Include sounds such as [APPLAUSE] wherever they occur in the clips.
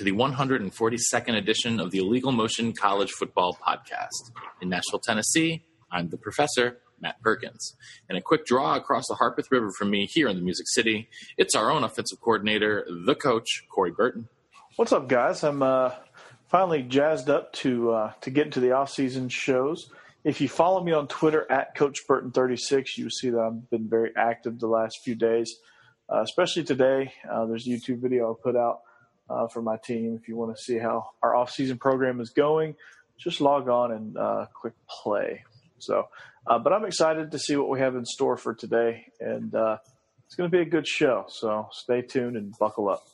To the 142nd edition of the Illegal Motion College Football Podcast. In Nashville, Tennessee, I'm the professor, Matt Perkins. And a quick draw across the Harpeth River from me here in the Music City, it's our own offensive coordinator, the coach, Corey Burton. What's up, guys? I'm uh, finally jazzed up to uh, to get into the off-season shows. If you follow me on Twitter at Coach Burton36, you see that I've been very active the last few days uh, especially today. Uh, there's a YouTube video I put out uh, for my team. If you want to see how our off-season program is going, just log on and uh, click play. So, uh, but I'm excited to see what we have in store for today, and uh, it's going to be a good show. So stay tuned and buckle up.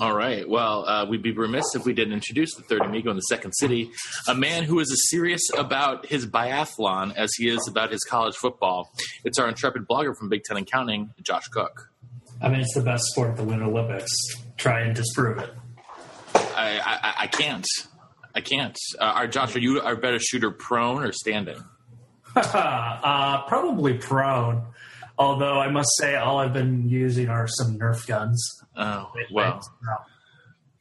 All right. Well, uh, we'd be remiss if we didn't introduce the third amigo in the second city, a man who is as serious about his biathlon as he is about his college football. It's our intrepid blogger from Big Ten and Counting, Josh Cook. I mean, it's the best sport at the Winter Olympics. Try and disprove it. I, I, I can't. I can't. Uh, are Josh, are you a better shooter prone or standing? [LAUGHS] uh, probably prone. Although I must say, all I've been using are some Nerf guns. Oh well.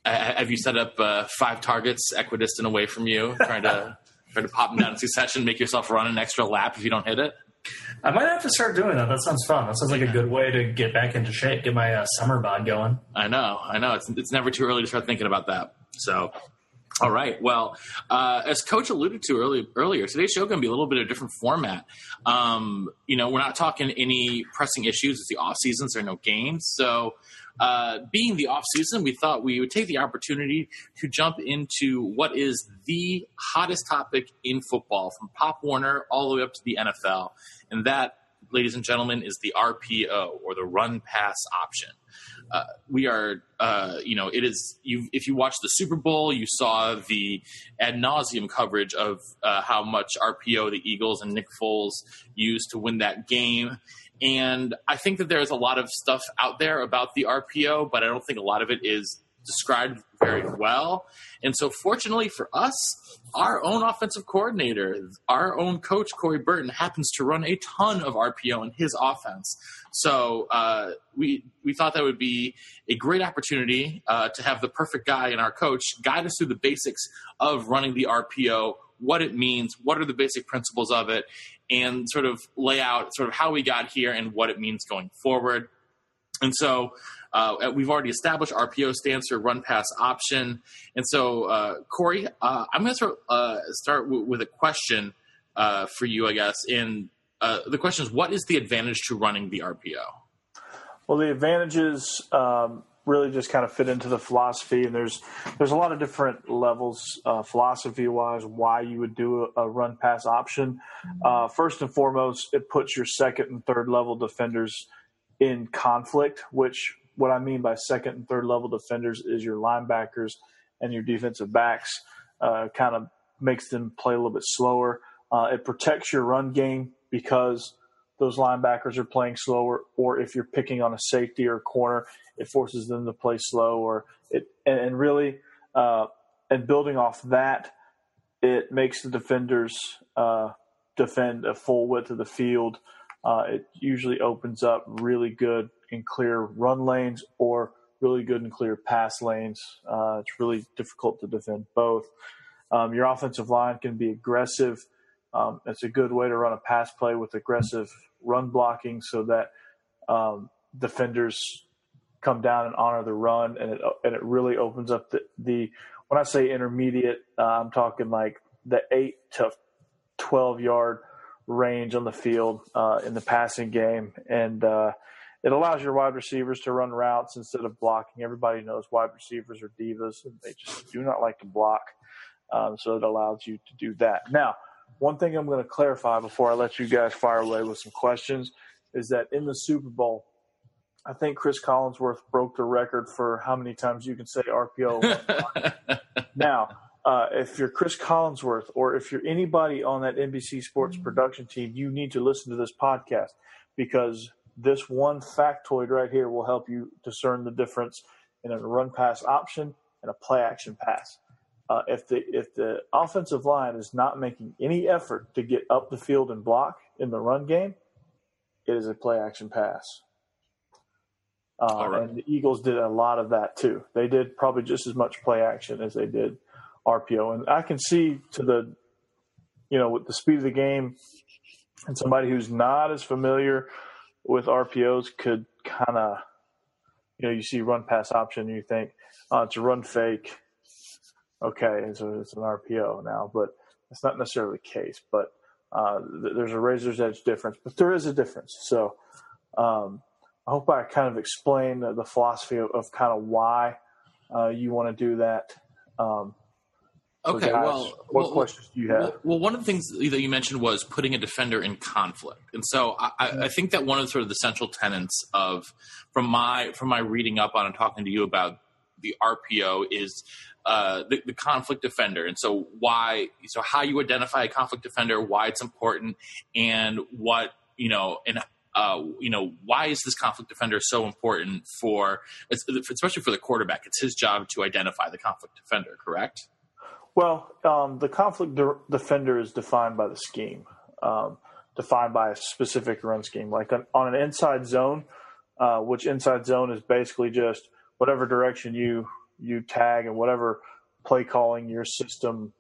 Uh, have you set up uh, five targets equidistant away from you, trying to [LAUGHS] trying to pop them down in succession, make yourself run an extra lap if you don't hit it? I might have to start doing that. That sounds fun. That sounds like a good way to get back into shape, get my uh, summer bod going. I know, I know. It's it's never too early to start thinking about that. So, all right. Well, uh, as Coach alluded to early, earlier, today's show going to be a little bit of a different format. Um, you know, we're not talking any pressing issues. It's the off season, so there are no games. So, uh, being the off season, we thought we would take the opportunity to jump into what is the hottest topic in football, from Pop Warner all the way up to the NFL, and that, ladies and gentlemen, is the RPO or the run pass option. Uh, we are, uh, you know, it is. You, if you watched the Super Bowl, you saw the ad nauseum coverage of uh, how much RPO the Eagles and Nick Foles used to win that game. And I think that there's a lot of stuff out there about the RPO, but I don't think a lot of it is described very well. And so, fortunately for us, our own offensive coordinator, our own coach, Corey Burton, happens to run a ton of RPO in his offense. So, uh, we, we thought that would be a great opportunity uh, to have the perfect guy in our coach guide us through the basics of running the RPO, what it means, what are the basic principles of it, and sort of lay out sort of how we got here and what it means going forward. And so uh, we've already established RPO stands for run pass option. And so, uh, Corey, uh, I'm going to start, uh, start w- with a question uh, for you, I guess. And uh, the question is, what is the advantage to running the RPO? Well, the advantages um, really just kind of fit into the philosophy, and there's there's a lot of different levels, philosophy wise, why you would do a, a run pass option. first and foremost, it puts your second and third level defenders in conflict, which what I mean by second and third level defenders is your linebackers and your defensive backs. Uh, kind of makes them play a little bit slower. Uh, it protects your run game because those linebackers are playing slower, or if you're picking on a safety or a corner, it forces them to play slow. Or it and, and really, uh, and building off that, it makes the defenders uh, defend a full width of the field. Uh, it usually opens up really good and clear run lanes or really good and clear pass lanes. Uh, it's really difficult to defend both. Um, your offensive line can be aggressive. Um, it's a good way to run a pass play with aggressive run blocking so that um, defenders come down and honor the run, and it and it really opens up the, the when I say intermediate, uh, I'm talking like the eight to twelve yard range on the field uh, in the passing game, and uh, it allows your wide receivers to run routes instead of blocking. Everybody knows wide receivers are divas and they just do not like to block. Um, so it allows you to do that. Now, one thing I'm going to clarify before I let you guys fire away with some questions is that in the Super Bowl, I think Chris Collinsworth broke the record for how many times you can say RPO. [LAUGHS] now, uh, if you're Chris Collinsworth or if you're anybody on that NBC Sports production team, you need to listen to this podcast because this one factoid right here will help you discern the difference in a run pass option and a play action pass. Uh, if the if the offensive line is not making any effort to get up the field and block in the run game, it is a play action pass. Uh, right. And the Eagles did a lot of that too. They did probably just as much play action as they did RPO. And I can see to the, you know, with the speed of the game and somebody who's not as familiar with RPOs could kind of, you know, you see run pass option and you think, oh, it's a run fake. Okay, and so it's an RPO now, but it's not necessarily the case. But uh, there's a razor's edge difference, but there is a difference. So um, I hope I kind of explained the, the philosophy of, of, kind of why uh, you want to do that. Um, okay, guys, well, what well, questions do you have? Well, well, one of the things that you mentioned was putting a defender in conflict, and so I, I, think that one of the, sort of the central tenets of from my from my reading up on and talking to you about the RPO is uh, the, the, conflict defender, and so why, so how you identify a conflict defender, why it's important, and what you know, and uh, you know, why is this conflict defender so important for, especially for the quarterback? It's his job to identify the conflict defender, correct? Well, um, the conflict de- defender is defined by the scheme, um, defined by a specific run scheme. Like on, on an inside zone, uh, which inside zone is basically just whatever direction you you tag and whatever play calling your system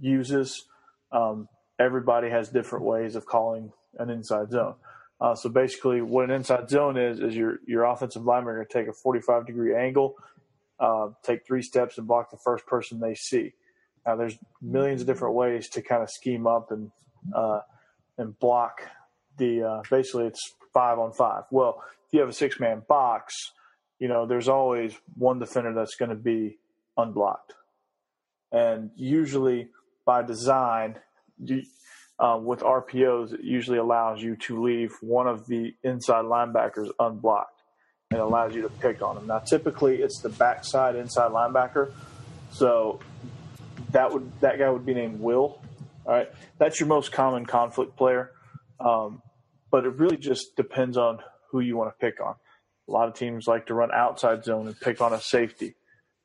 uses. Um, everybody has different ways of calling an inside zone. Uh, so basically, what an inside zone is is your your offensive lineman going to take a 45 degree angle, uh, take three steps, and block the first person they see. Now, there's millions of different ways to kind of scheme up and uh, and block the. Uh, basically, it's five on five. Well, if you have a six man box, you know, there's always one defender that's going to be unblocked. And usually by design, uh, with RPOs, it usually allows you to leave one of the inside linebackers unblocked and allows you to pick on them. Now, typically it's the backside inside linebacker. So that would that guy would be named Will. All right, that's your most common conflict player, um, but it really just depends on who you want to pick on. A lot of teams like to run outside zone and pick on a safety.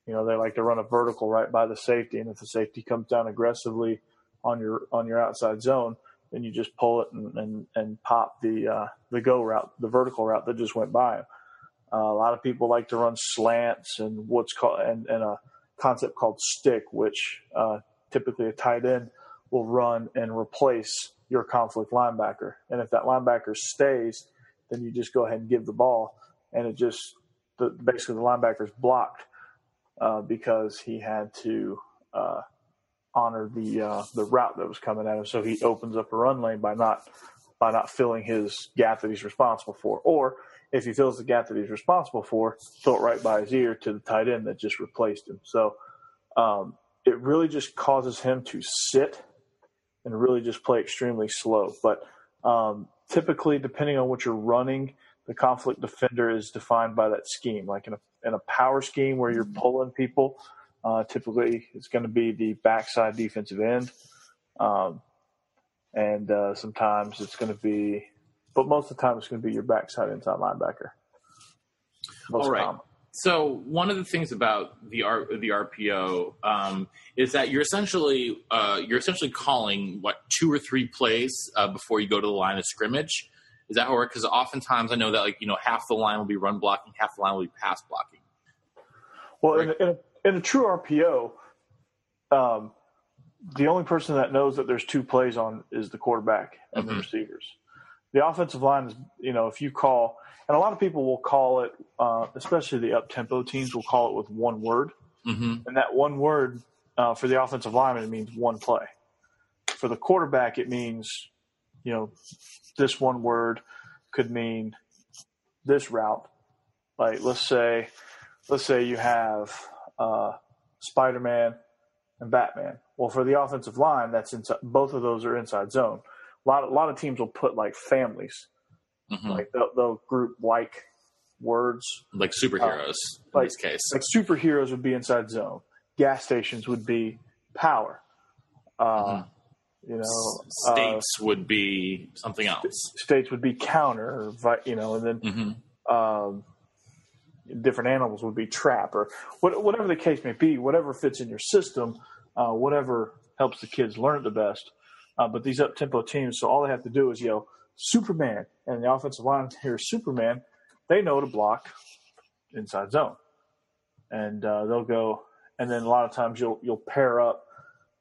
You know, they like to run a vertical right by the safety, and if the safety comes down aggressively on your on your outside zone, then you just pull it and and, and pop the uh, the go route, the vertical route that just went by. Uh, a lot of people like to run slants and what's called and, and a concept called stick, which uh, typically a tight end will run and replace your conflict linebacker. And if that linebacker stays, then you just go ahead and give the ball and it just the, basically the linebacker's blocked uh, because he had to uh, honor the uh, the route that was coming at him. So he opens up a run lane by not by not filling his gap that he's responsible for, or if he fills the gap that he's responsible for, throw it right by his ear to the tight end that just replaced him. So um, it really just causes him to sit and really just play extremely slow. But um, typically, depending on what you're running, the conflict defender is defined by that scheme. Like in a, in a power scheme where you're pulling people, uh, typically it's going to be the backside defensive end. Um, and uh, sometimes it's going to be, but most of the time it's going to be your backside inside linebacker. Most All right. Common. So one of the things about the R, the RPO um, is that you're essentially uh, you're essentially calling what two or three plays uh, before you go to the line of scrimmage. Is that how it works? Because oftentimes I know that like you know half the line will be run blocking, half the line will be pass blocking. Well, right? in, a, in, a, in, a, true RPO, um, the only person that knows that there's two plays on is the quarterback and mm-hmm. the receivers. The offensive line is, you know, if you call, and a lot of people will call it, uh, especially the up tempo teams will call it with one word, mm-hmm. and that one word uh, for the offensive lineman it means one play. For the quarterback, it means you know, this one word could mean this route. Like let's say, let's say you have uh, Spider-Man and Batman. Well, for the offensive line, that's inside. Both of those are inside zone. A lot, a lot of teams will put like families, Mhm. like they'll, they'll group like words. like superheroes in like- this case. Like superheroes would be inside zone. Gas stations would be power. Uh, You know, uh, States would be something else. states would be counter, or, you know, and then hmm um, different animals would be trap or what, whatever the case may be, whatever fits in your system, uh, whatever helps the kids learn it the best. Uh, but these up tempo teams, so all they have to do is yell Superman, and the offensive line [LAUGHS] hears Superman, they know to block inside zone, and uh, they'll go. And then a lot of times you'll you'll pair up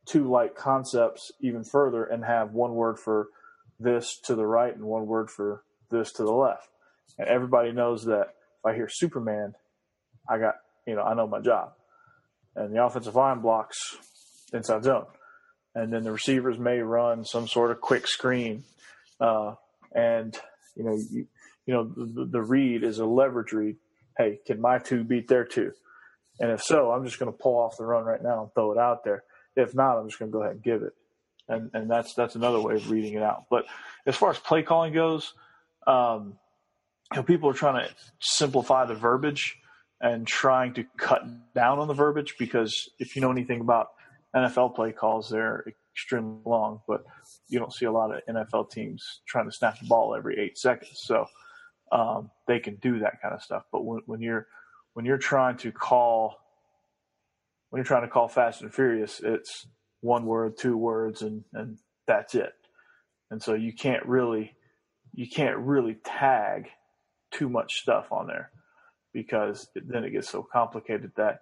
two like concepts even further and have one word for this to the right and one word for this to the left. And everybody knows that I hear Superman, I got, you know, I know my job. And the offensive line blocks inside zone. And then the receivers may run some sort of quick screen. Uh, and, you know, you, you know, the, the read is a leverage read. Hey, can my two beat their two? And if so, I'm just going to pull off the run right now and throw it out there. If not, I'm just going to go ahead and give it. And, and that's, that's another way of reading it out. But as far as play calling goes, um, you know, people are trying to simplify the verbiage and trying to cut down on the verbiage because if you know anything about NFL play calls, they're extremely long, but you don't see a lot of NFL teams trying to snap the ball every eight seconds. So um, they can do that kind of stuff. But when, when you're when you're trying to call when you're trying to call Fast and Furious, it's one word, two words, and and that's it. And so you can't really you can't really tag too much stuff on there because then it gets so complicated that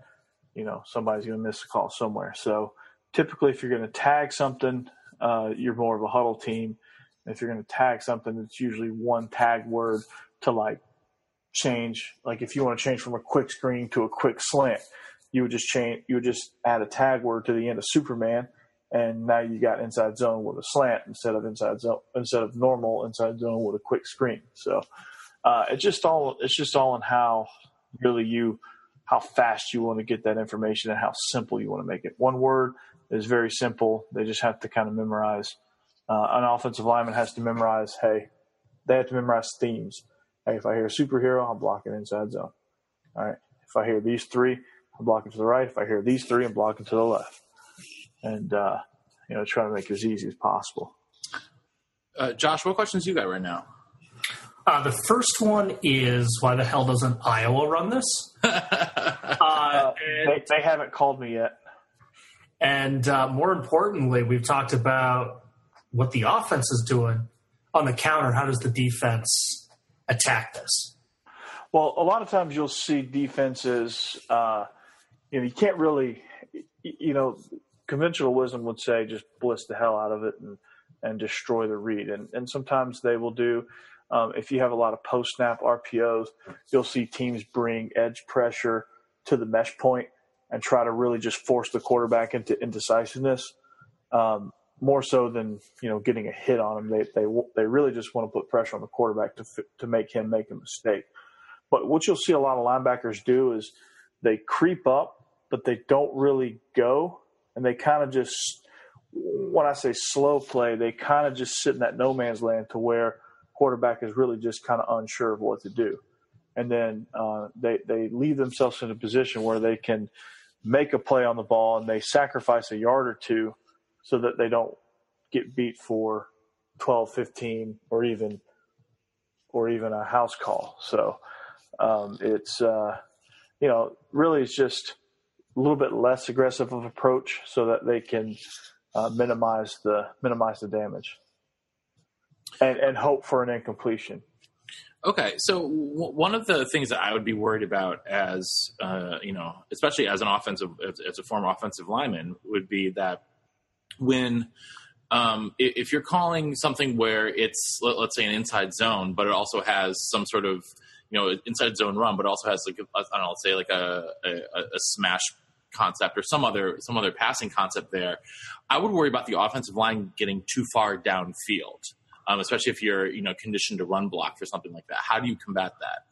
you know somebody's going to miss a call somewhere. So typically, if you're going to tag something, uh, you're more of a huddle team. If you're going to tag something, it's usually one tag word to like change. Like if you want to change from a quick screen to a quick slant, you would just change. You would just add a tag word to the end of Superman, and now you got inside zone with a slant instead of inside zone instead of normal inside zone with a quick screen. So uh, it's just all it's just all in how really you how fast you want to get that information and how simple you want to make it. One word is very simple. They just have to kind of memorize. Uh, an offensive lineman has to memorize. Hey, they have to memorize themes. Hey, if I hear superhero, I'm blocking inside zone. All right. If I hear these three, I'm blocking to the right. If I hear these three, I'm blocking to the left. And uh, you know, try to make it as easy as possible. Uh, Josh, what questions you got right now? Uh, the first one is why the hell doesn't Iowa run this? [LAUGHS] Uh, and They, they haven't called me yet. and uh, more importantly, we've talked about what the offense is doing on the counter. How does the defense attack this? Well, a lot of times you'll see defenses. Uh, you know, you can't really. You know, conventional wisdom would say just blitz the hell out of it and and destroy the read. And and sometimes they will do. Um, if you have a lot of post snap RPOs, you'll see teams bring edge pressure to the mesh point and try to really just force the quarterback into indecisiveness. Um, more so than you know getting a hit on him, they they they really just want to put pressure on the quarterback to to make him make a mistake. But what you'll see a lot of linebackers do is they creep up, but they don't really go, and they kind of just when I say slow play, they kind of just sit in that no man's land to where quarterback is really just kind of unsure of what to do, and then uh, they they leave themselves in a position where they can make a play on the ball and they sacrifice a yard or two so that they don't get beat for 12, 15, or even or even a house call. So um, it's uh, you know really it's just a little bit less aggressive of approach so that they can uh, minimize the minimize the damage and and hope for an incompletion. Okay, so w- one of the things that I would be worried about, as uh, you know, especially as an offensive, as, as a former offensive lineman, would be that when um, i- if you're calling something where it's let, let's say an inside zone, but it also has some sort of you know inside zone run, but also has like a, I don't know, say like a, a, a smash concept or some other some other passing concept there, I would worry about the offensive line getting too far downfield um, especially if you're you know conditioned to run block for something like that. How do you combat that?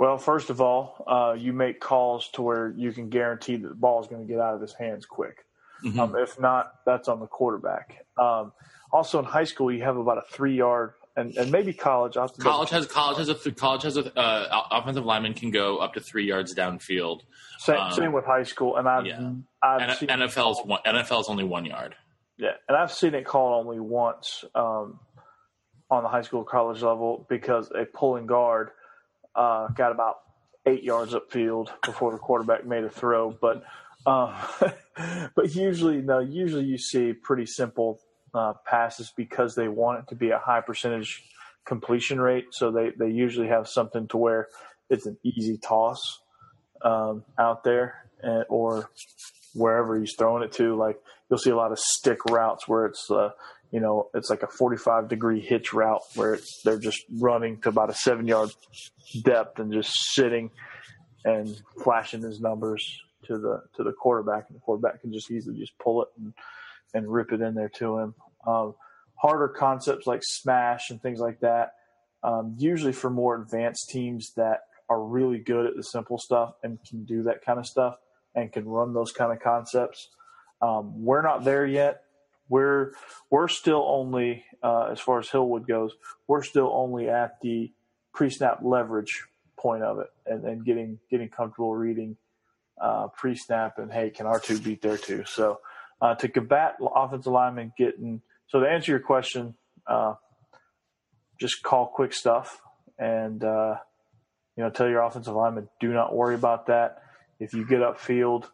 Well, first of all, uh, you make calls to where you can guarantee that the ball is going to get out of his hands quick. Mm-hmm. Um, if not, that's on the quarterback. Um, also, in high school, you have about a three yard, and, and maybe college. College has college has a college has a uh, offensive lineman can go up to three yards downfield. Same, um, same with high school, and I've, yeah. I've NFL's one, NFL's only one yard. Yeah, and I've seen it called only once um, on the high school college level because a pulling guard uh, got about eight yards upfield before the quarterback made a throw. But uh, [LAUGHS] but usually, no, usually you see pretty simple uh, passes because they want it to be a high percentage completion rate. So they, they usually have something to where it's an easy toss um, out there and, or wherever he's throwing it to. Like you'll see a lot of stick routes where it's, uh, you know, it's like a 45 degree hitch route where they're just running to about a seven yard depth and just sitting and flashing his numbers to the to the quarterback, and the quarterback can just easily just pull it and and rip it in there to him. Um, harder concepts like smash and things like that, um, usually for more advanced teams that are really good at the simple stuff and can do that kind of stuff and can run those kind of concepts. Um, we're not there yet. We're we're still only uh, as far as Hillwood goes. We're still only at the pre-snap leverage point of it, and, and getting getting comfortable reading uh, pre-snap and hey, can our two beat their two? So uh, to combat offensive linemen getting so to answer your question, uh, just call quick stuff and uh, you know tell your offensive lineman do not worry about that. If you get upfield,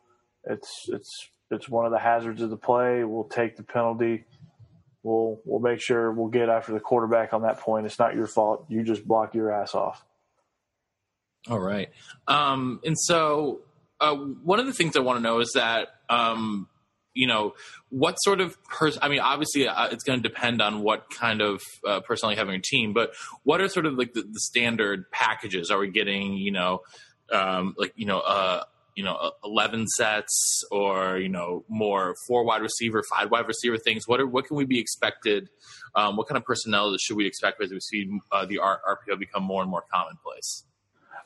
it's it's it's one of the hazards of the play. We'll take the penalty. We'll we'll make sure we'll get after the quarterback on that point. It's not your fault. You just block your ass off. All right. Um, and so uh, one of the things I want to know is that um, you know what sort of person i mean obviously uh, it's going to depend on what kind of uh, have on your team but what are sort of like the, the standard packages are we getting you know um, like you know uh, you know uh, 11 sets or you know more four wide receiver five wide receiver things what are what can we be expected um, what kind of personnel should we expect as we see uh, the rpo become more and more commonplace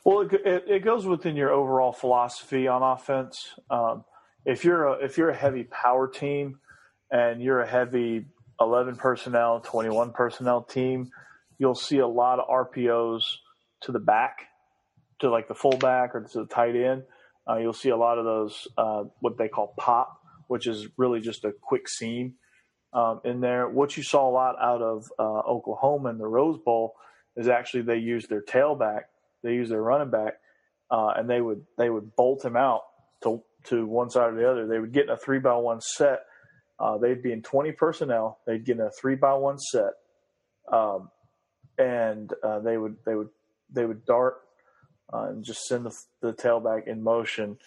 well, it, it, it, goes within your overall philosophy on offense. Um, if you're a if you're a heavy power team and you're a heavy 11 personnel, 21 personnel team, you'll see a lot of RPOs to the back, to like the fullback or to the tight end. Uh, you'll see a lot of those uh, what they call pop, which is really just a quick seam um, in there. What you saw a lot out of uh, Oklahoma in the Rose Bowl is actually they used their tailback they use their running back, uh, and they would they would bolt him out to to one side or the other. They would get in a three by one set. Uh, they'd be in twenty personnel. They'd get in a three by one set, um, and uh, they would they would they would dart uh, and just send the, the tailback in motion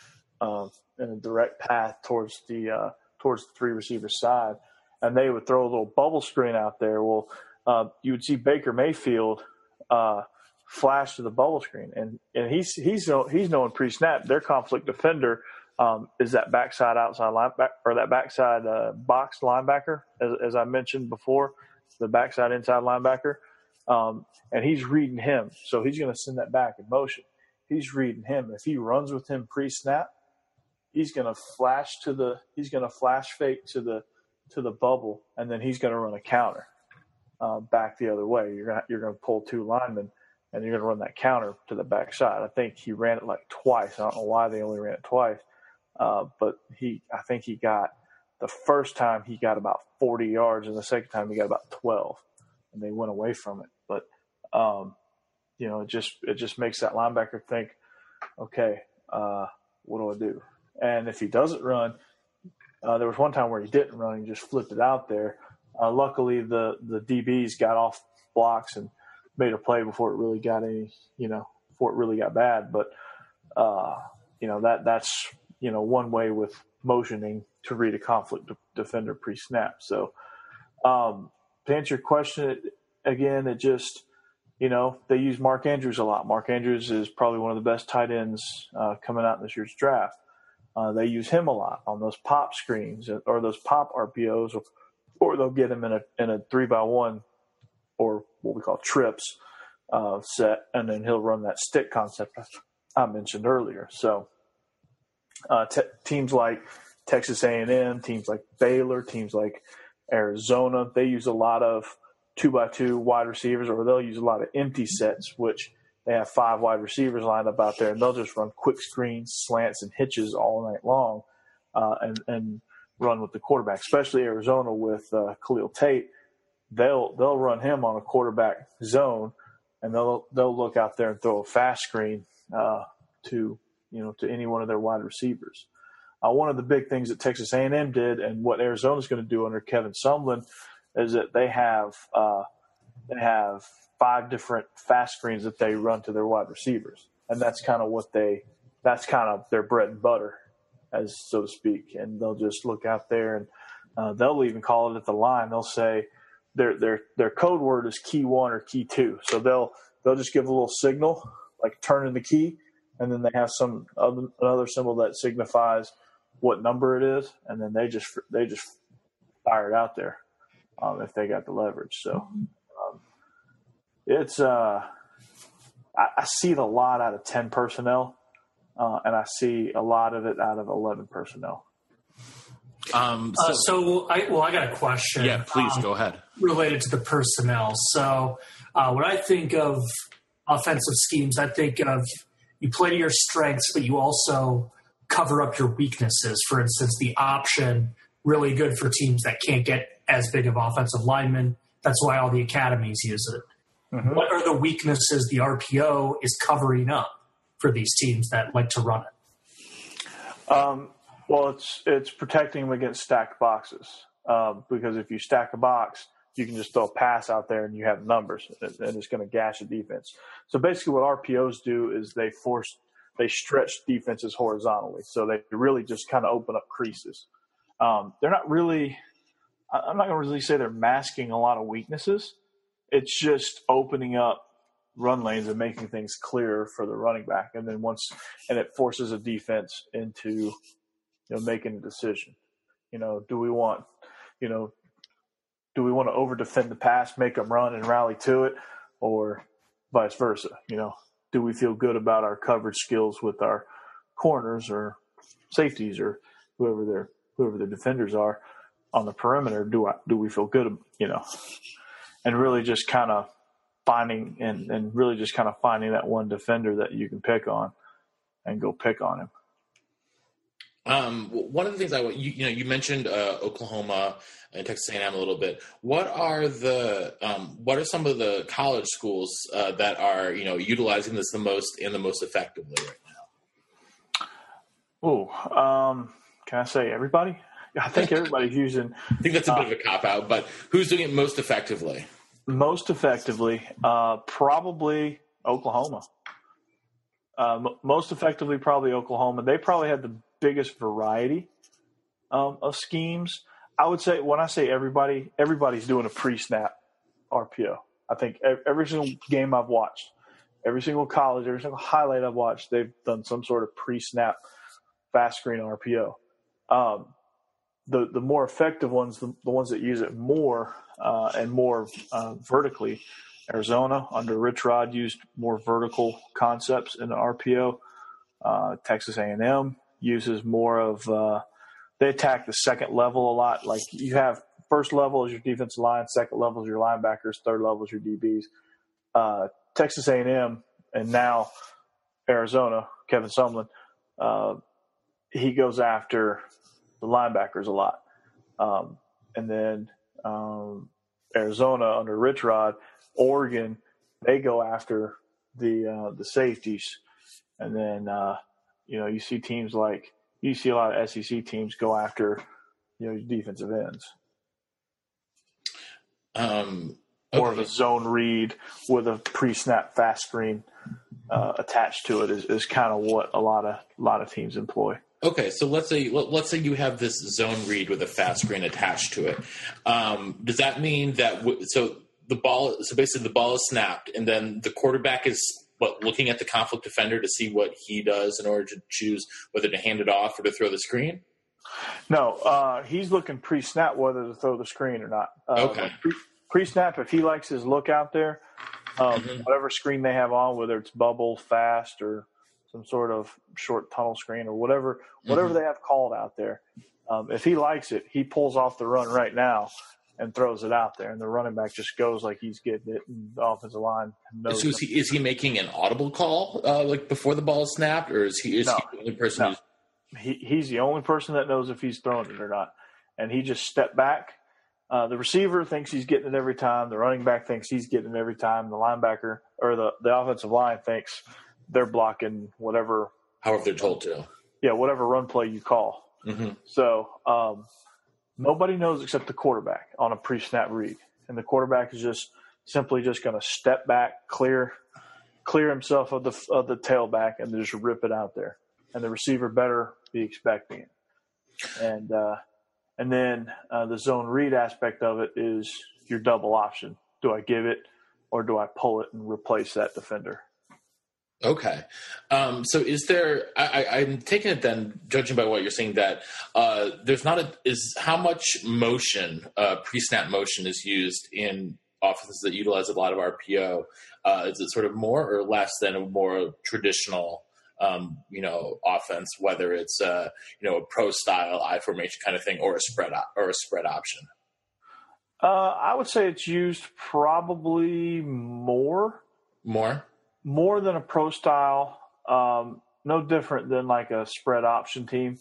um, in a direct path towards the uh, towards the three receiver side, and they would throw a little bubble screen out there. Well, uh, you would see Baker Mayfield flash to the bubble screen, and and he's he's he's knowing pre-snap. Their conflict defender um, is that backside outside linebacker or that backside uh, box linebacker, as, as, I mentioned before, the backside inside linebacker, um, and he's reading him, so he's going to send that back in motion. He's reading him. If he runs with him pre-snap, he's going to flash to the he's going to flash fake to the to the bubble, and then he's going to run a counter uh, back the other way. You're to, you're going to pull two linemen and you're going to run that counter to the backside. I think he ran it like twice. I don't know why they only ran it twice, uh, but he, I think he got the first time he got about 40 yards, and the second time he got about 12, and they went away from it. But um, you know, it just it just makes that linebacker think, okay, uh, what do I do? And if he doesn't run, uh, there was one time where he didn't run; he just flipped it out there. Uh, luckily, the the DBs got off blocks and made a play before it really got any, you know, before it really got bad. But, uh, you know, that that's, you know, one way with motioning to read a conflict defender pre snap. So, um, to answer your question again, it just, you know, they use Mark Andrews a lot. Mark Andrews is probably one of the best tight ends uh, coming out in this year's draft. Uh, they use him a lot on those pop screens or those pop RPOs, or, or they'll get him in a in a three by one or what we call trips uh, set, and then he'll run that stick concept I mentioned earlier. So uh, t- teams like Texas A&M, teams like Baylor, teams like Arizona, they use a lot of two by two wide receivers, or they'll use a lot of empty sets, which they have five wide receivers lined up out there, and they'll just run quick screens, slants, and hitches all night long, uh, and and run with the quarterback. Especially Arizona with uh, Khalil Tate, they'll they'll run him on a quarterback zone, and they'll they'll look out there and throw a fast screen uh, to you know to any one of their wide receivers. Uh, one of the big things that Texas A&M did, and what Arizona's going to do under Kevin Sumlin, is that they have uh, they have five different fast screens that they run to their wide receivers, and that's kind of what they that's kind of their bread and butter, as so to speak. And they'll just look out there, and uh, they'll even call it at the line. They'll say their their their code word is key one or key two, so they'll they'll just give a little signal like turning the key, and then they have some other, another symbol that signifies what number it is, and then they just they just fire it out there um, if they got the leverage. So um, it's uh, I, I, see it a lot out of ten personnel, uh, and I see a lot of it out of eleven personnel. Um, so, uh, so I, well, I got a question. Yeah, please um, go ahead. Related to the personnel. So uh, when I think of offensive schemes, I think of you play to your strengths, but you also cover up your weaknesses. For instance, the option really good for teams that can't get as big of offensive linemen. That's why all the academies use it. Mm-hmm. What are the weaknesses the RPO is covering up for these teams that like to run it? Um, well, it's it's protecting them against stacked boxes um, because if you stack a box, you can just throw a pass out there and you have numbers, and it's going to gash a defense. So basically, what RPOs do is they force they stretch defenses horizontally, so they really just kind of open up creases. Um, they're not really I'm not going to really say they're masking a lot of weaknesses. It's just opening up run lanes and making things clearer for the running back. And then once, and it forces a defense into, you know, making a decision. You know, do we want, you know, do we want to over defend the pass, make them run and rally to it, or vice versa? You know, do we feel good about our coverage skills with our corners or safeties or whoever their whoever the defenders are? on the perimeter do I do we feel good you know and really just kind of finding and and really just kind of finding that one defender that you can pick on and go pick on him um, one of the things I you, you know you mentioned uh, Oklahoma and Texas A&M a little bit. What are the um, what are some of the college schools uh, that are you know utilizing this the most and the most effectively right now? Oh, um, can I say everybody? [LAUGHS] I think everybody's using. I think that's a bit uh, of a cop out, but who's doing it most effectively? Most effectively, uh, probably Oklahoma. Uh, m- most effectively, probably Oklahoma. They probably had the biggest variety um, of schemes. I would say when I say everybody, everybody's doing a pre-snap RPO. I think every single game I've watched, every single college, every single highlight I've watched, they've done some sort of pre-snap fast screen RPO. Um, the the more effective ones, the, the ones that use it more uh, and more uh, vertically. Arizona under Rich Rod used more vertical concepts in the RPO. Uh, Texas A&M uses more of uh, they attack the second level a lot. Like you have first level is your defensive line, second level is your linebackers, third level is your DBs. Uh, Texas A&M and now Arizona, Kevin Sumlin, uh, he goes after the linebackers a lot. Um, and then um, Arizona under Rich Rod, Oregon, they go after the uh, the safeties, and then uh, you know you see teams like you see a lot of SEC teams go after you know defensive ends. Um, okay. More of a zone read with a pre-snap fast screen uh, attached to it is, is kind of what a lot of a lot of teams employ. Okay, so let's say let, us say you have this zone read with a fast screen attached to it. Um, does that mean that w- so the ball so basically the ball is snapped and then the quarterback is what looking at the conflict defender to see what he does in order to choose whether to hand it off or to throw the screen? No, uh, he's looking pre-snap whether to throw the screen or not. Uh, okay. Pre-snap, if he likes his look out there, um, mm-hmm. whatever screen they have on, whether it's bubble, fast, or some sort of short tunnel screen or whatever whatever mm-hmm. they have called out there. Um, if he likes it, he pulls off the run right now and throws it out there, and the running back just goes like he's getting it, and the offensive line knows. So is he is he making an audible call uh, like before the ball is snapped, or is he is No. he the only person? No. he, he's the only person that knows if he's throwing it or not. And he just stepped back. Uh, the receiver thinks he's getting it every time. The running back thinks he's getting it every time. The linebacker or the, the offensive line thinks they're blocking whatever, however they're told to? yeah, whatever run play you call. hmm So um, nobody knows except the quarterback on a pre-snap read, and the quarterback is just simply just going to step back, clear, clear himself of the of the tailback, and just rip it out there. And the receiver better be expecting it. And uh, and then uh, the zone read aspect of it is your double option. Do I give it, or do I pull it and replace that defender? Okay. Um, so is there? I, I, I'm taking it then, judging by what you're saying, that uh, there's not a is how much motion, uh, pre-snap motion, is used in offenses that utilize a lot of RPO. Uh, is it sort of more or less than a more traditional, um, you know, offense? Whether it's a, you know a pro style I formation kind of thing, or a spread op- or a spread option. Uh, I would say it's used probably more More. More than a pro style. Um, no different than like a spread option team.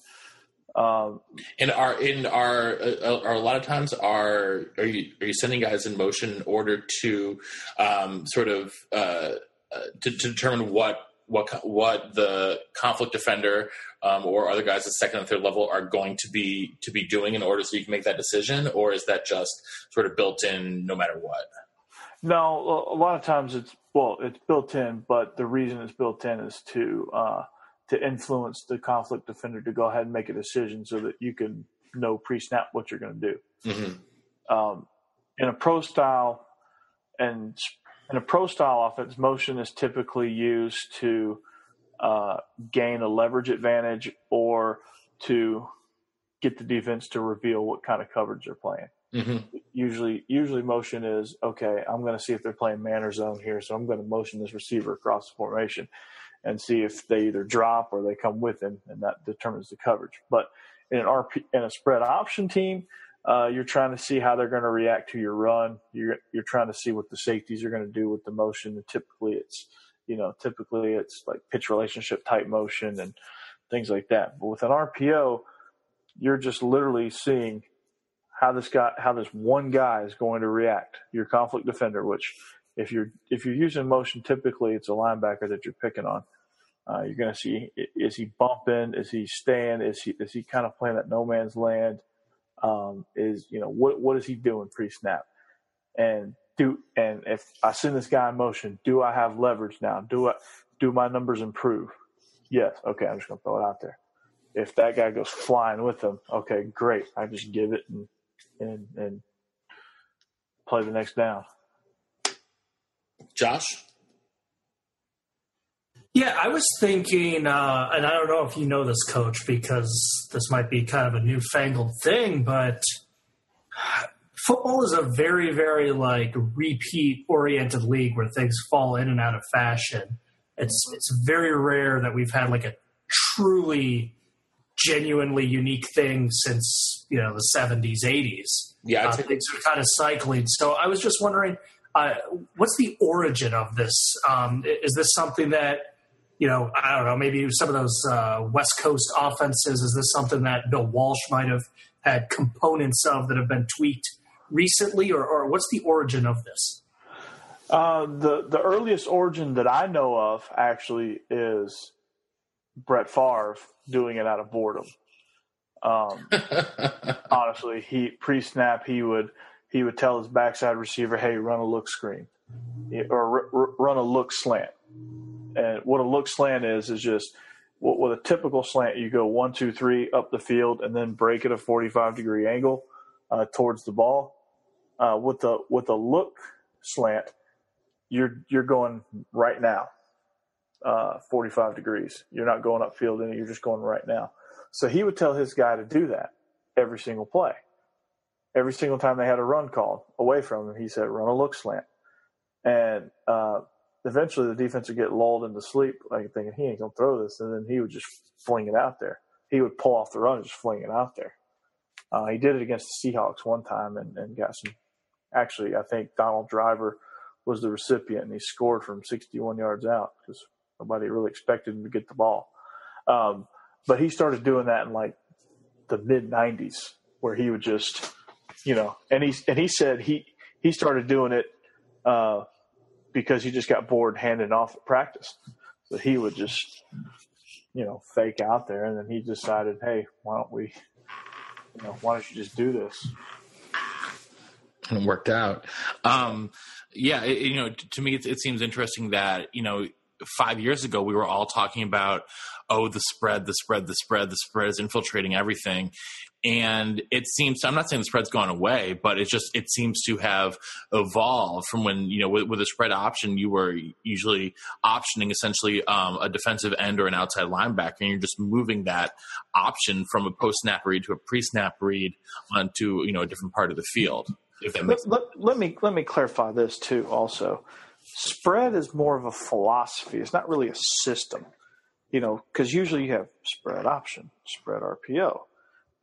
Um, And are in are uh, are a lot of times are are you are you sending guys in motion in order to um, sort of uh, uh, to, to determine what what what the conflict defender um, or other guys at second and third level are going to be to be doing in order so you can make that decision, or is that just sort of built in no matter what? No, a lot of times it's well, it's built in, but the reason it's built in is to uh, to influence the conflict defender to go ahead and make a decision so that you can know pre-snap what you're going to do. hmm um, in a pro style and in a pro style offense, motion is typically used to uh, gain a leverage advantage or to get the defense to reveal what kind of coverage they're playing. hmm Usually, usually motion is okay. I'm going to see if they're playing man or zone here, so I'm going to motion this receiver across the formation and see if they either drop or they come with him, and that determines the coverage. But in an RP in a spread option team, uh, you're trying to see how they're going to react to your run. You're you're trying to see what the safeties are going to do with the motion. And typically, it's you know typically it's like pitch relationship type motion and things like that. But with an RPO, you're just literally seeing how this guy how this one guy is going to react. Your conflict defender, which if you're if you're using motion, typically it's a linebacker that you're picking on. Uh, you're going to see is he bumping? Is he staying? Is he is he kind of playing that no man's land? Um, is you know what what is he doing pre snap? And do and if I send this guy in motion, do I have leverage now? Do I do my numbers improve? Yes. Okay, I'm just going to throw it out there. If that guy goes flying with them, okay, great. I just give it and and and play the next down. Josh. Yeah, I was thinking, uh, and I don't know if you know this, coach, because this might be kind of a newfangled thing, but football is a very, very like repeat oriented league where things fall in and out of fashion. It's it's very rare that we've had like a truly genuinely unique thing since you know the 70s 80s Yeah, uh, things are kind of cycling. So I was just wondering, uh, what's the origin of this? Um, is this something that you know? I don't know. Maybe some of those uh, West Coast offenses. Is this something that Bill Walsh might have had components of that have been tweaked recently, or, or what's the origin of this? Uh, the the earliest origin that I know of actually is Brett Favre doing it out of boredom. Um, [LAUGHS] honestly, he pre-snap he would he would tell his backside receiver, "Hey, run a look screen, or r- r- run a look slant." And what a look slant is is just what with a typical slant, you go one, two, three up the field, and then break at a forty-five degree angle uh, towards the ball. Uh, with the with a look slant, you're you're going right now, uh, 45 degrees. You're not going upfield any. You're just going right now. So he would tell his guy to do that every single play. Every single time they had a run called away from him, he said, "Run a look slant," and uh, eventually the defense would get lulled into sleep, like thinking he ain't gonna throw this, and then he would just fling it out there. He would pull off the run, and just fling it out there. Uh, he did it against the Seahawks one time and, and got some. Actually, I think Donald Driver was the recipient, and he scored from 61 yards out because nobody really expected him to get the ball. Um, but he started doing that in like the mid 90s, where he would just, you know, and he and he said he he started doing it uh, because he just got bored handing off at practice. So he would just, you know, fake out there, and then he decided, hey, why don't we, you know, why don't you just do this? And it worked out. Um, yeah, it, you know, to me, it, it seems interesting that you know five years ago we were all talking about oh the spread the spread the spread the spread is infiltrating everything. And it seems i'm not saying the spread's gone away but it just it seems to have evolved from when you know with, with a spread option you were usually optioning essentially um, a defensive end or an outside linebacker and you're just moving that option from a post snap read to a pre snap read onto you know a different part of the field let, let, let me let me clarify this too also spread is more of a philosophy. It's not really a system you know because usually you have spread option spread rpo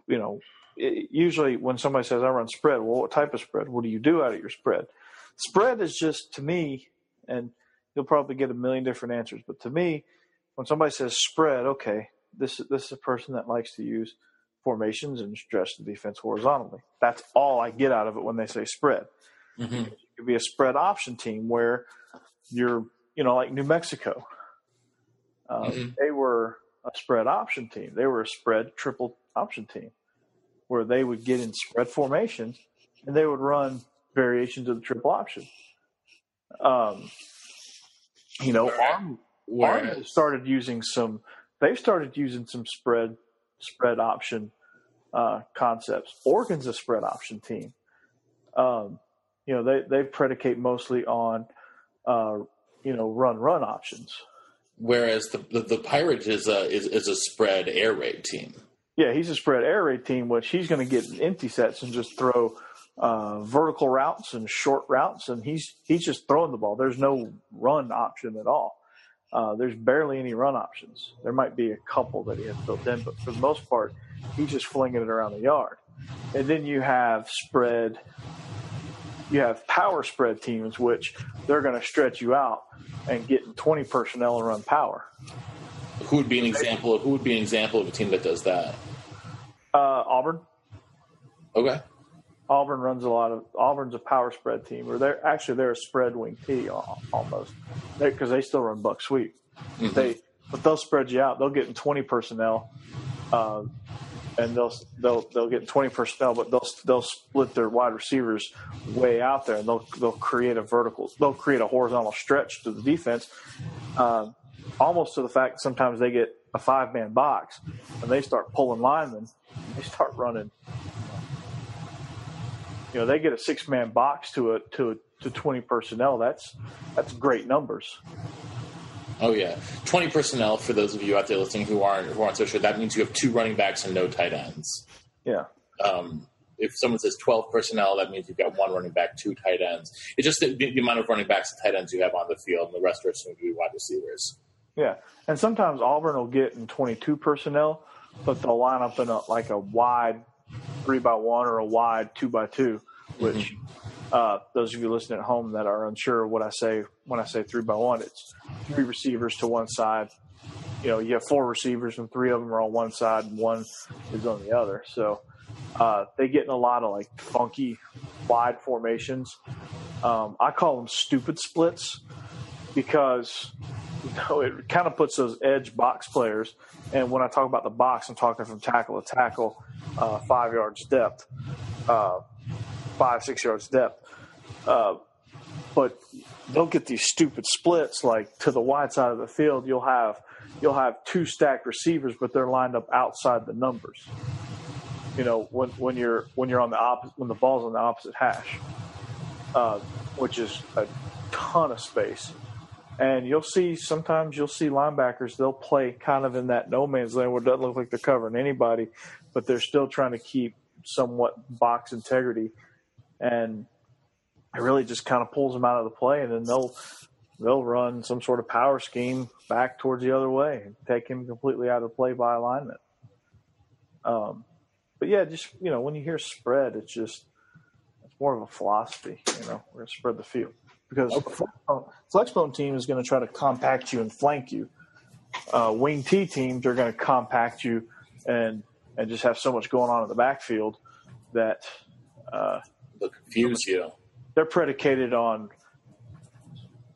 you know it, usually when somebody says i run spread well what type of spread? What do you do out of your spread? Spread is just to me and you'll probably get a million different answers but to me when somebody says spread okay this, this is a person that likes to use formations and stretch the defense horizontally. That's all i get out of it when they say spread. Mm-hmm. Could be a spread option team where you're, you know, like New Mexico. Um, mm-hmm. They were a spread option team. They were a spread triple option team where they would get in spread formation and they would run variations of the triple option. Um, you know, Arm, Arm started using some. They've started using some spread spread option uh, concepts. Oregon's a spread option team. Um, you know, they they predicate mostly on uh, you know run run options. Whereas the the, the Pirates is a is, is a spread air raid team. Yeah, he's a spread air raid team, which he's going to get empty sets and just throw uh, vertical routes and short routes, and he's he's just throwing the ball. There's no run option at all. Uh, there's barely any run options. There might be a couple that he has built in, but for the most part, he's just flinging it around the yard. And then you have spread you have power spread teams, which they're going to stretch you out and get 20 personnel and run power. Who would be an example? Of, who would be an example of a team that does that? Uh, Auburn. Okay. Auburn runs a lot of Auburn's a power spread team, or they're actually they're a spread wing T almost, because they still run buck sweep. Mm-hmm. They but they'll spread you out. They'll get in twenty personnel, uh, and they'll they'll they'll get 20 personnel, but they'll they'll split their wide receivers way out there, and they'll they'll create a vertical, they'll create a horizontal stretch to the defense, um, almost to the fact that sometimes they get a five man box and they start pulling linemen, they start running. You know, they get a six man box to a to a, to 20 personnel. That's that's great numbers. Oh yeah, twenty personnel for those of you out there listening who aren't who aren't so sure. That means you have two running backs and no tight ends. Yeah. Um, if someone says twelve personnel, that means you've got one running back, two tight ends. It's just the, the amount of running backs and tight ends you have on the field, and the rest are assumed to be wide receivers. Yeah, and sometimes Auburn will get in twenty-two personnel, but they'll line up in a like a wide three by one or a wide two by two, which. Mm-hmm uh, those of you listening at home that are unsure what I say when I say three by one, it's three receivers to one side. You know, you have four receivers and three of them are on one side and one is on the other. So uh, they get in a lot of like funky wide formations. Um, I call them stupid splits because you know it kind of puts those edge box players. And when I talk about the box, I'm talking from tackle to tackle, uh, five yards depth. Uh, five, six yards depth. Uh, but they'll get these stupid splits like to the wide side of the field. You'll have you'll have two stacked receivers, but they're lined up outside the numbers. You know when when you're when you're on the opposite when the ball's on the opposite hash, uh, which is a ton of space. And you'll see sometimes you'll see linebackers they'll play kind of in that no man's land where it doesn't look like they're covering anybody, but they're still trying to keep somewhat box integrity and it really just kind of pulls them out of the play, and then they'll they'll run some sort of power scheme back towards the other way and take him completely out of the play by alignment. Um, but yeah, just you know, when you hear spread, it's just it's more of a philosophy. You know, we're gonna spread the field because okay. flexbone team is going to try to compact you and flank you. Uh, wing T teams are going to compact you and and just have so much going on in the backfield that uh, confuse you. They're predicated on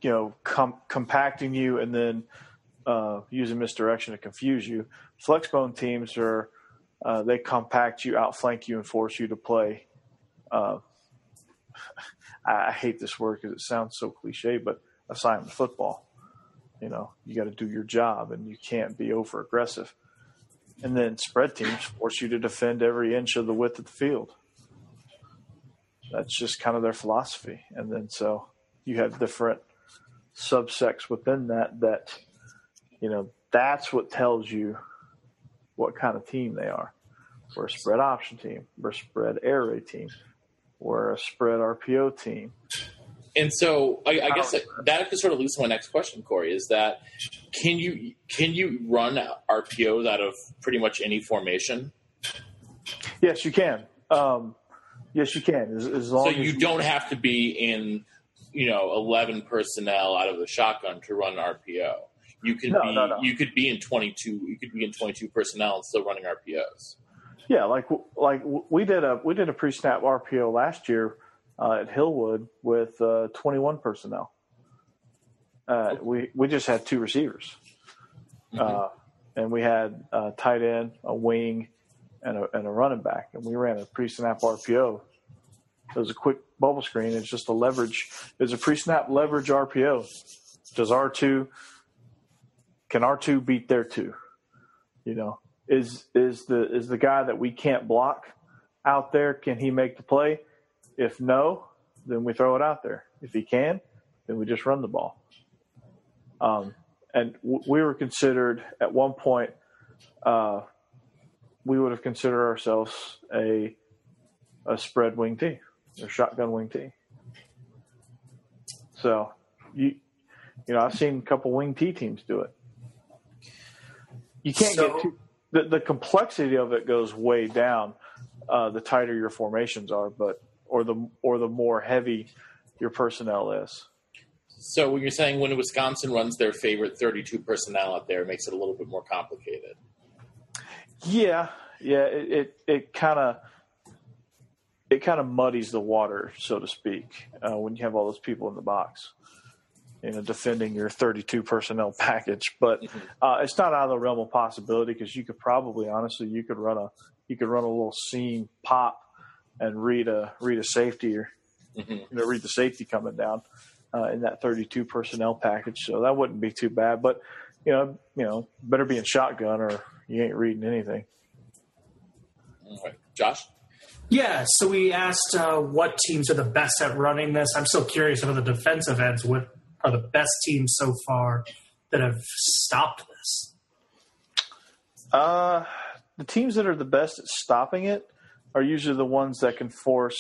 you know com- compacting you and then uh, using misdirection to confuse you. Flexbone teams are uh, they compact you, outflank you, and force you to play. Uh, [LAUGHS] I hate this word because it sounds so cliche, but assignment football. You know, you got to do your job, and you can't be over aggressive. And then spread teams force you to defend every inch of the width of the field. That's just kind of their philosophy. And then so you have different subsects within that that you know that's what tells you what kind of team they are. We're a spread option team. We're a spread air raid team. We're a spread RPO team. And so I, I guess that, that could sort of lead to my next question, Corey, is that can you can you run RPOs out of pretty much any formation? Yes, you can. Um, yes, you can. As, as long so as you, you don't have to be in, you know, eleven personnel out of the shotgun to run RPO. You can No, be no, no. you could be in twenty two you could be in twenty two personnel and still running RPOs. Yeah, like like we did a we did a pre snap RPO last year uh, at Hillwood with uh, 21 personnel. Uh, we we just had two receivers, uh, and we had a tight end, a wing, and a, and a running back, and we ran a pre snap RPO. It was a quick bubble screen. It's just a leverage. It's a pre snap leverage RPO. Does R two can R two beat their two? You know, is is the is the guy that we can't block out there? Can he make the play? If no, then we throw it out there. If he can, then we just run the ball. Um, and w- we were considered at one point. Uh, we would have considered ourselves a a spread wing T, or shotgun wing T. So you you know I've seen a couple wing T teams do it. You can't So- get too, the the complexity of it goes way down. Uh, the tighter your formations are, but or the or the more heavy your personnel is. So when you're saying when Wisconsin runs their favorite thirty two personnel out there, it makes it a little bit more complicated. Yeah, yeah. It it, it kind of it kind of muddies the water, so to speak, uh, when you have all those people in the box, you know, defending your 32 personnel [LAUGHS] package. But uh, it's not out of the realm of possibility because you could probably, honestly, you could run a you could run a little seam pop and read a read a safety or Mhm. you know read the safety coming down uh, in that 32 personnel package. So that wouldn't be too bad. But you know, you know, better be in shotgun or you ain't reading anything. All right. Josh? Yeah, so we asked uh, what teams are the best at running this. I'm still curious about the defensive ends. What are the best teams so far that have stopped this? Uh, the teams that are the best at stopping it are usually the ones that can force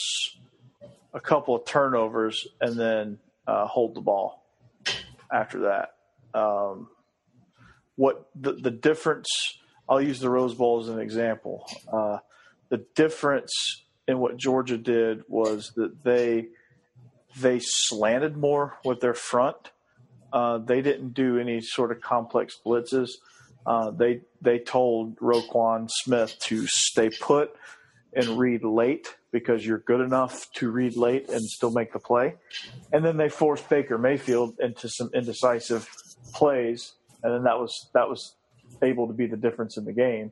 a couple of turnovers and then uh, hold the ball after that. Um, what the, the difference? I'll use the Rose Bowl as an example. Uh, the difference in what Georgia did was that they they slanted more with their front. Uh, they didn't do any sort of complex blitzes. Uh, they they told Roquan Smith to stay put and read late because you're good enough to read late and still make the play. And then they forced Baker Mayfield into some indecisive plays, and then that was that was able to be the difference in the game.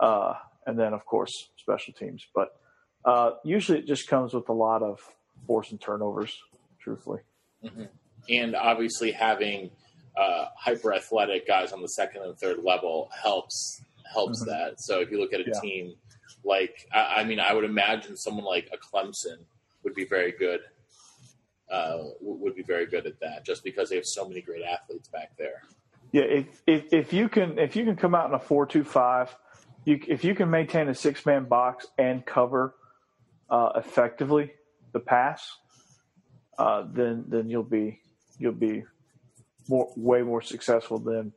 Uh, and then of course special teams, but uh, usually it just comes with a lot of force and turnovers. Truthfully, and obviously having uh, hyper athletic guys on the second and third level helps helps Mhm. that. So if you look at a Yeah. team like, I, I mean, I would imagine someone like a Clemson would be very good. Uh, would be very good at that, just because they have so many great athletes back there. Yeah, if, if if you can if you can come out in a four two five, you if you can maintain a six man box and cover uh, effectively the pass, uh, then then you'll be you'll be more way more successful than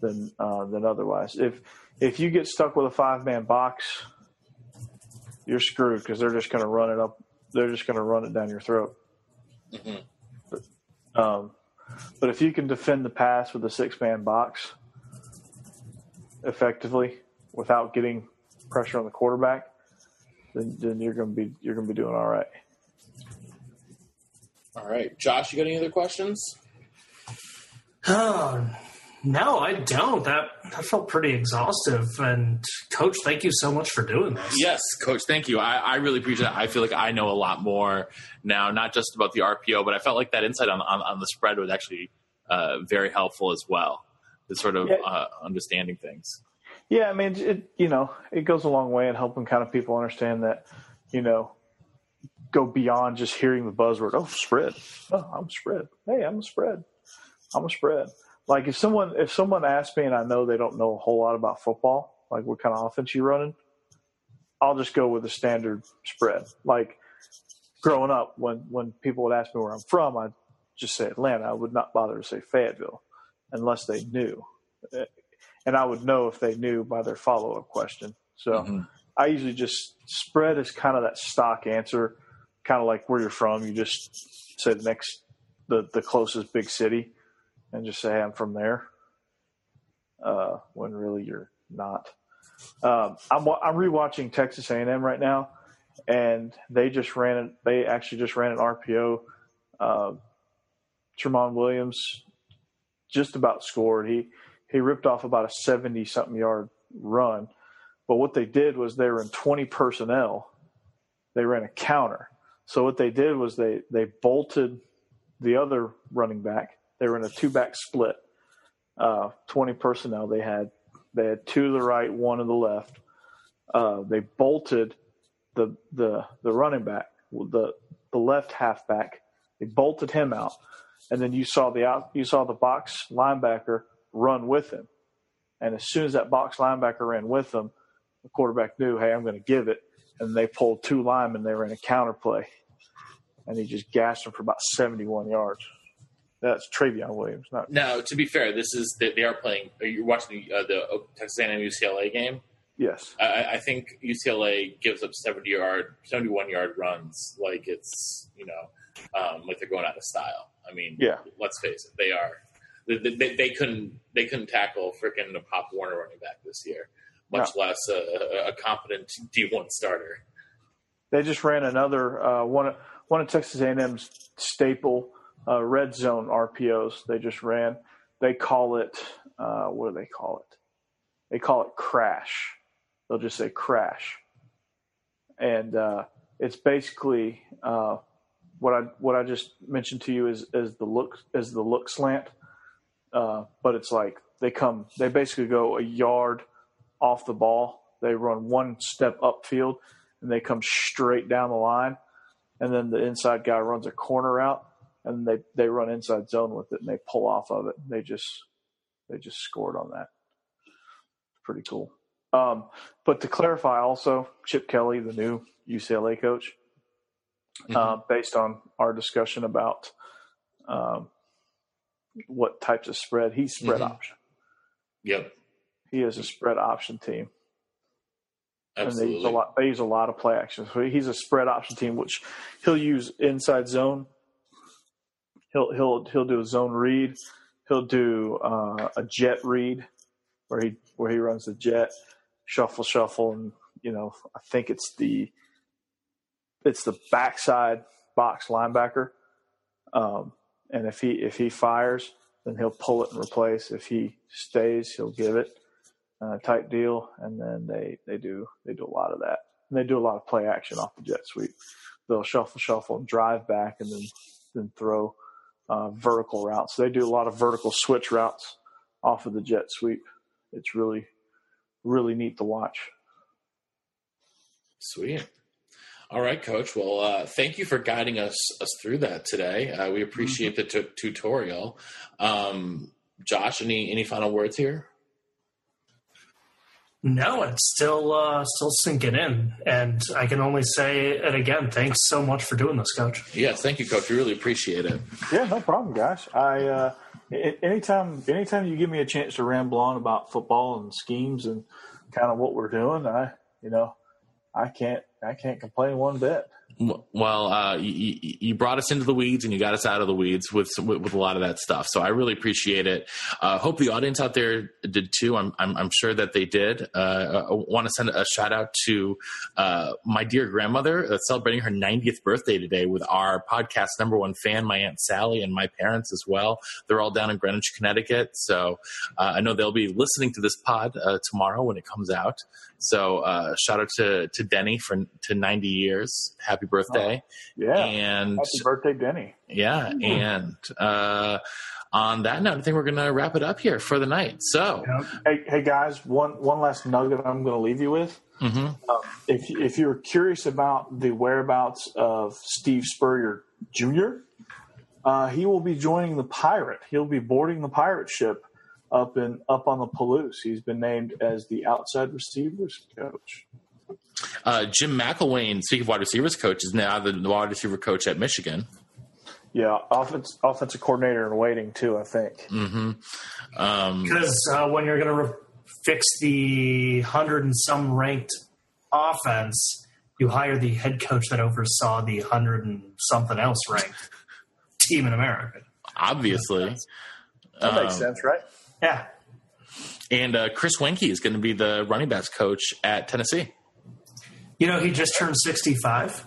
than uh, than otherwise. If if you get stuck with a five man box, you're screwed because they're just going to run it up. They're just going to run it down your throat. Mhm. But, um, but if you can defend the pass with a six man box effectively without getting pressure on the quarterback, then, then you're going to be you're going to be doing all right. All right, Josh, you got any other questions? Oh, no, I don't. That that felt pretty exhaustive. And Coach, thank you so much for doing this. Yes, Coach. Thank you. I, I really appreciate it. I feel like I know a lot more now, not just about the RPO, but I felt like that insight on on, on the spread was actually uh, very helpful as well. The sort of Yeah. uh, understanding things. Yeah, I mean, it you know, it goes a long way in helping kind of people understand that, you know, go beyond just hearing the buzzword. Oh, spread. Oh, I'm spread. Hey, I'm a spread. I'm a spread. Like if someone if someone asks me and I know they don't know a whole lot about football, like what kind of offense you're running, I'll just go with the standard spread. Like growing up, when when people would ask me where I'm from, I'd just say Atlanta. I would not bother to say Fayetteville unless they knew and I would know if they knew by their follow up question. So Mhm. I usually just spread is kind of that stock answer, kind of like where you're from. You just say the next, the the closest big city, and just say I'm from there. Uh, when really you're not. Um, I'm I'm rewatching Texas A&M right now, and they just ran it. They actually just ran an RPO. Uh, Tremont Williams just about scored. He he ripped off about a 70 something yard run. But what they did was they were in 20 personnel. They ran a counter. So what they did was they, they bolted the other running back. They were in a two back split. Uh, 20 personnel. They had, they had two to the right, one to the left. Uh, they bolted the, the, the running back, the, the left halfback. They bolted him out. And then you saw the out, you saw the box linebacker run with him. And as soon as that box linebacker ran with him, the quarterback knew, hey, I'm going to give it. And they pulled two linemen. They were in a counter play. And he just gassed them for about 71 yards. That's Trayveon Williams, not Now, to be fair, this is they, they are playing. You're watching the, uh, the Texas A&M UCLA game. yes. I, I think UCLA gives up 70 yard, 71 yard runs like it's you know um, like they're going out of style. I mean, Yeah. let's face it, they are. They, they, they couldn't they couldn't tackle freaking a Pop Warner running back this year, much less a, a- competent D1 starter. They just ran another uh, one. of- One of Texas A&M's staple uh, red zone RPOs. They just ran. They call it. Uh, what do they call it? They call it crash. They'll just say crash, and uh, it's basically uh, what I what I just mentioned to you is is the look is the look slant. Uh, but it's like they come. They basically go a yard off the ball. They run one step upfield and they come straight down the line. And then the inside guy runs a corner route and they, they run inside zone with it and they pull off of it. They just, they just scored on that. Pretty cool. Um, but to clarify also, Chip Kelly, the new UCLA coach, uh, based on our discussion about, um, what types of spread, he's spread Mhm. option. Yep, He is a spread option team. and they use absolutely. a lot. They use a lot of play action. So he's a spread option team, which he'll use inside zone. He'll he'll he'll do a zone read. He'll do uh, a jet read, where he where he runs the jet, shuffle shuffle, and you know I think it's the it's the backside box linebacker. Um, and if he if he fires, then he'll pull it and replace. If he stays, he'll give it uh, type deal, and then they they do they do a lot of that. And they do a lot of play action off the jet sweep. They'll shuffle, shuffle, drive back, and then then throw uh, vertical routes. They do a lot of vertical switch routes off of the jet sweep. It's really really neat to watch. Sweet. All right, Coach. Well, uh, thank you for guiding us us through that today. Uh, we appreciate the tu- tutorial. Um, Josh, any any final words here? No, it's still uh, still sinking in, and I can only say it again. Thanks so much for doing this, Coach. Yeah, thank you, Coach. We really appreciate it. Yeah, no problem, guys. I uh, anytime anytime you give me a chance to ramble on about football and schemes and kind of what we're doing, I you know I can't I can't complain one bit. Well, uh, you, you, brought us into the weeds and you got us out of the weeds with with, a lot of that stuff. So I really appreciate it. Uh, hope the audience out there did too. I'm I'm, I'm sure that they did. Uh, I want to send a shout out to uh, my dear grandmother that's celebrating her 90th birthday today with our podcast number one fan, my aunt Sally, and my parents as well. They're all down in Greenwich, Connecticut. So uh, I know they'll be listening to this pod uh, tomorrow when it comes out. So shout out to to Denny for to 90 years. Happy birthday. Oh, yeah. And happy birthday, Denny. Yeah. Mm-hmm. And uh, on that note, I think we're going to wrap it up here for the night. So, hey, hey guys, one one last nugget I'm going to leave you with. Mm-hmm. Um, if if you're curious about the whereabouts of Steve Spurrier Jr., uh, he will be joining the pirate. He'll be boarding the pirate ship up in up on the Palouse. He's been named as the outside receivers coach. Uh, Jim McElwain, speaking of wide receivers coach, is now the wide receiver coach at Michigan. Yeah, offense, offensive coordinator in waiting too. I think. Mm-hmm. Um, because uh, when you're going to re- fix the hundred and some ranked offense, you hire the head coach that oversaw the hundred and something else ranked [LAUGHS] team in America. Obviously, that makes um, sense, right? Yeah. And uh, Chris Weinke is going to be the running backs coach at Tennessee. You know, he just turned 65.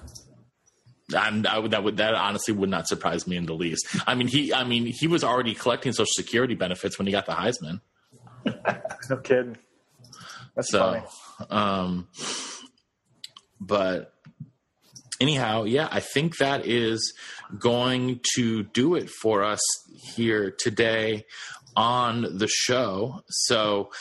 I'm, I would, that would that honestly would not surprise me in the least. I mean, he I mean he was already collecting Social Security benefits when he got the Heisman. [LAUGHS] no kidding. That's so, funny. Um, but anyhow, yeah, I think that is going to do it for us here today on the show. So,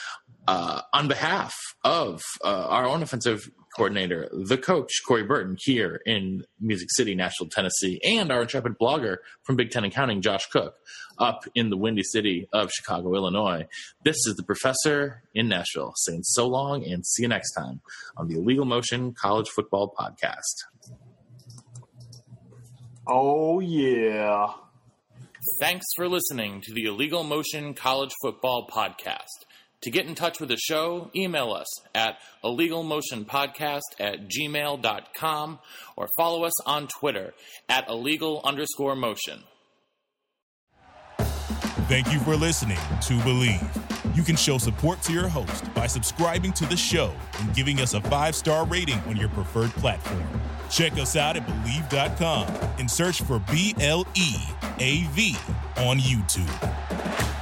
uh, on behalf of uh, our own offensive coordinator, the coach, Corey Burton, here in Music City, Nashville, Tennessee, and our intrepid blogger from Big Ten Accounting, Josh Cook, up in the windy city of Chicago, Illinois. This is the professor in Nashville saying so long and see you next time on the Illegal Motion College Football Podcast. Oh, yeah. Thanks for listening to the Illegal Motion College Football Podcast. To get in touch with the show, email us at illegalmotionpodcast at gmail.com or follow us on Twitter at illegal underscore motion. Thank you for listening to Bleav. You can show support to your host by subscribing to the show and giving us a five star rating on your preferred platform. Check us out at Bleav.com and search for B L E A V on YouTube.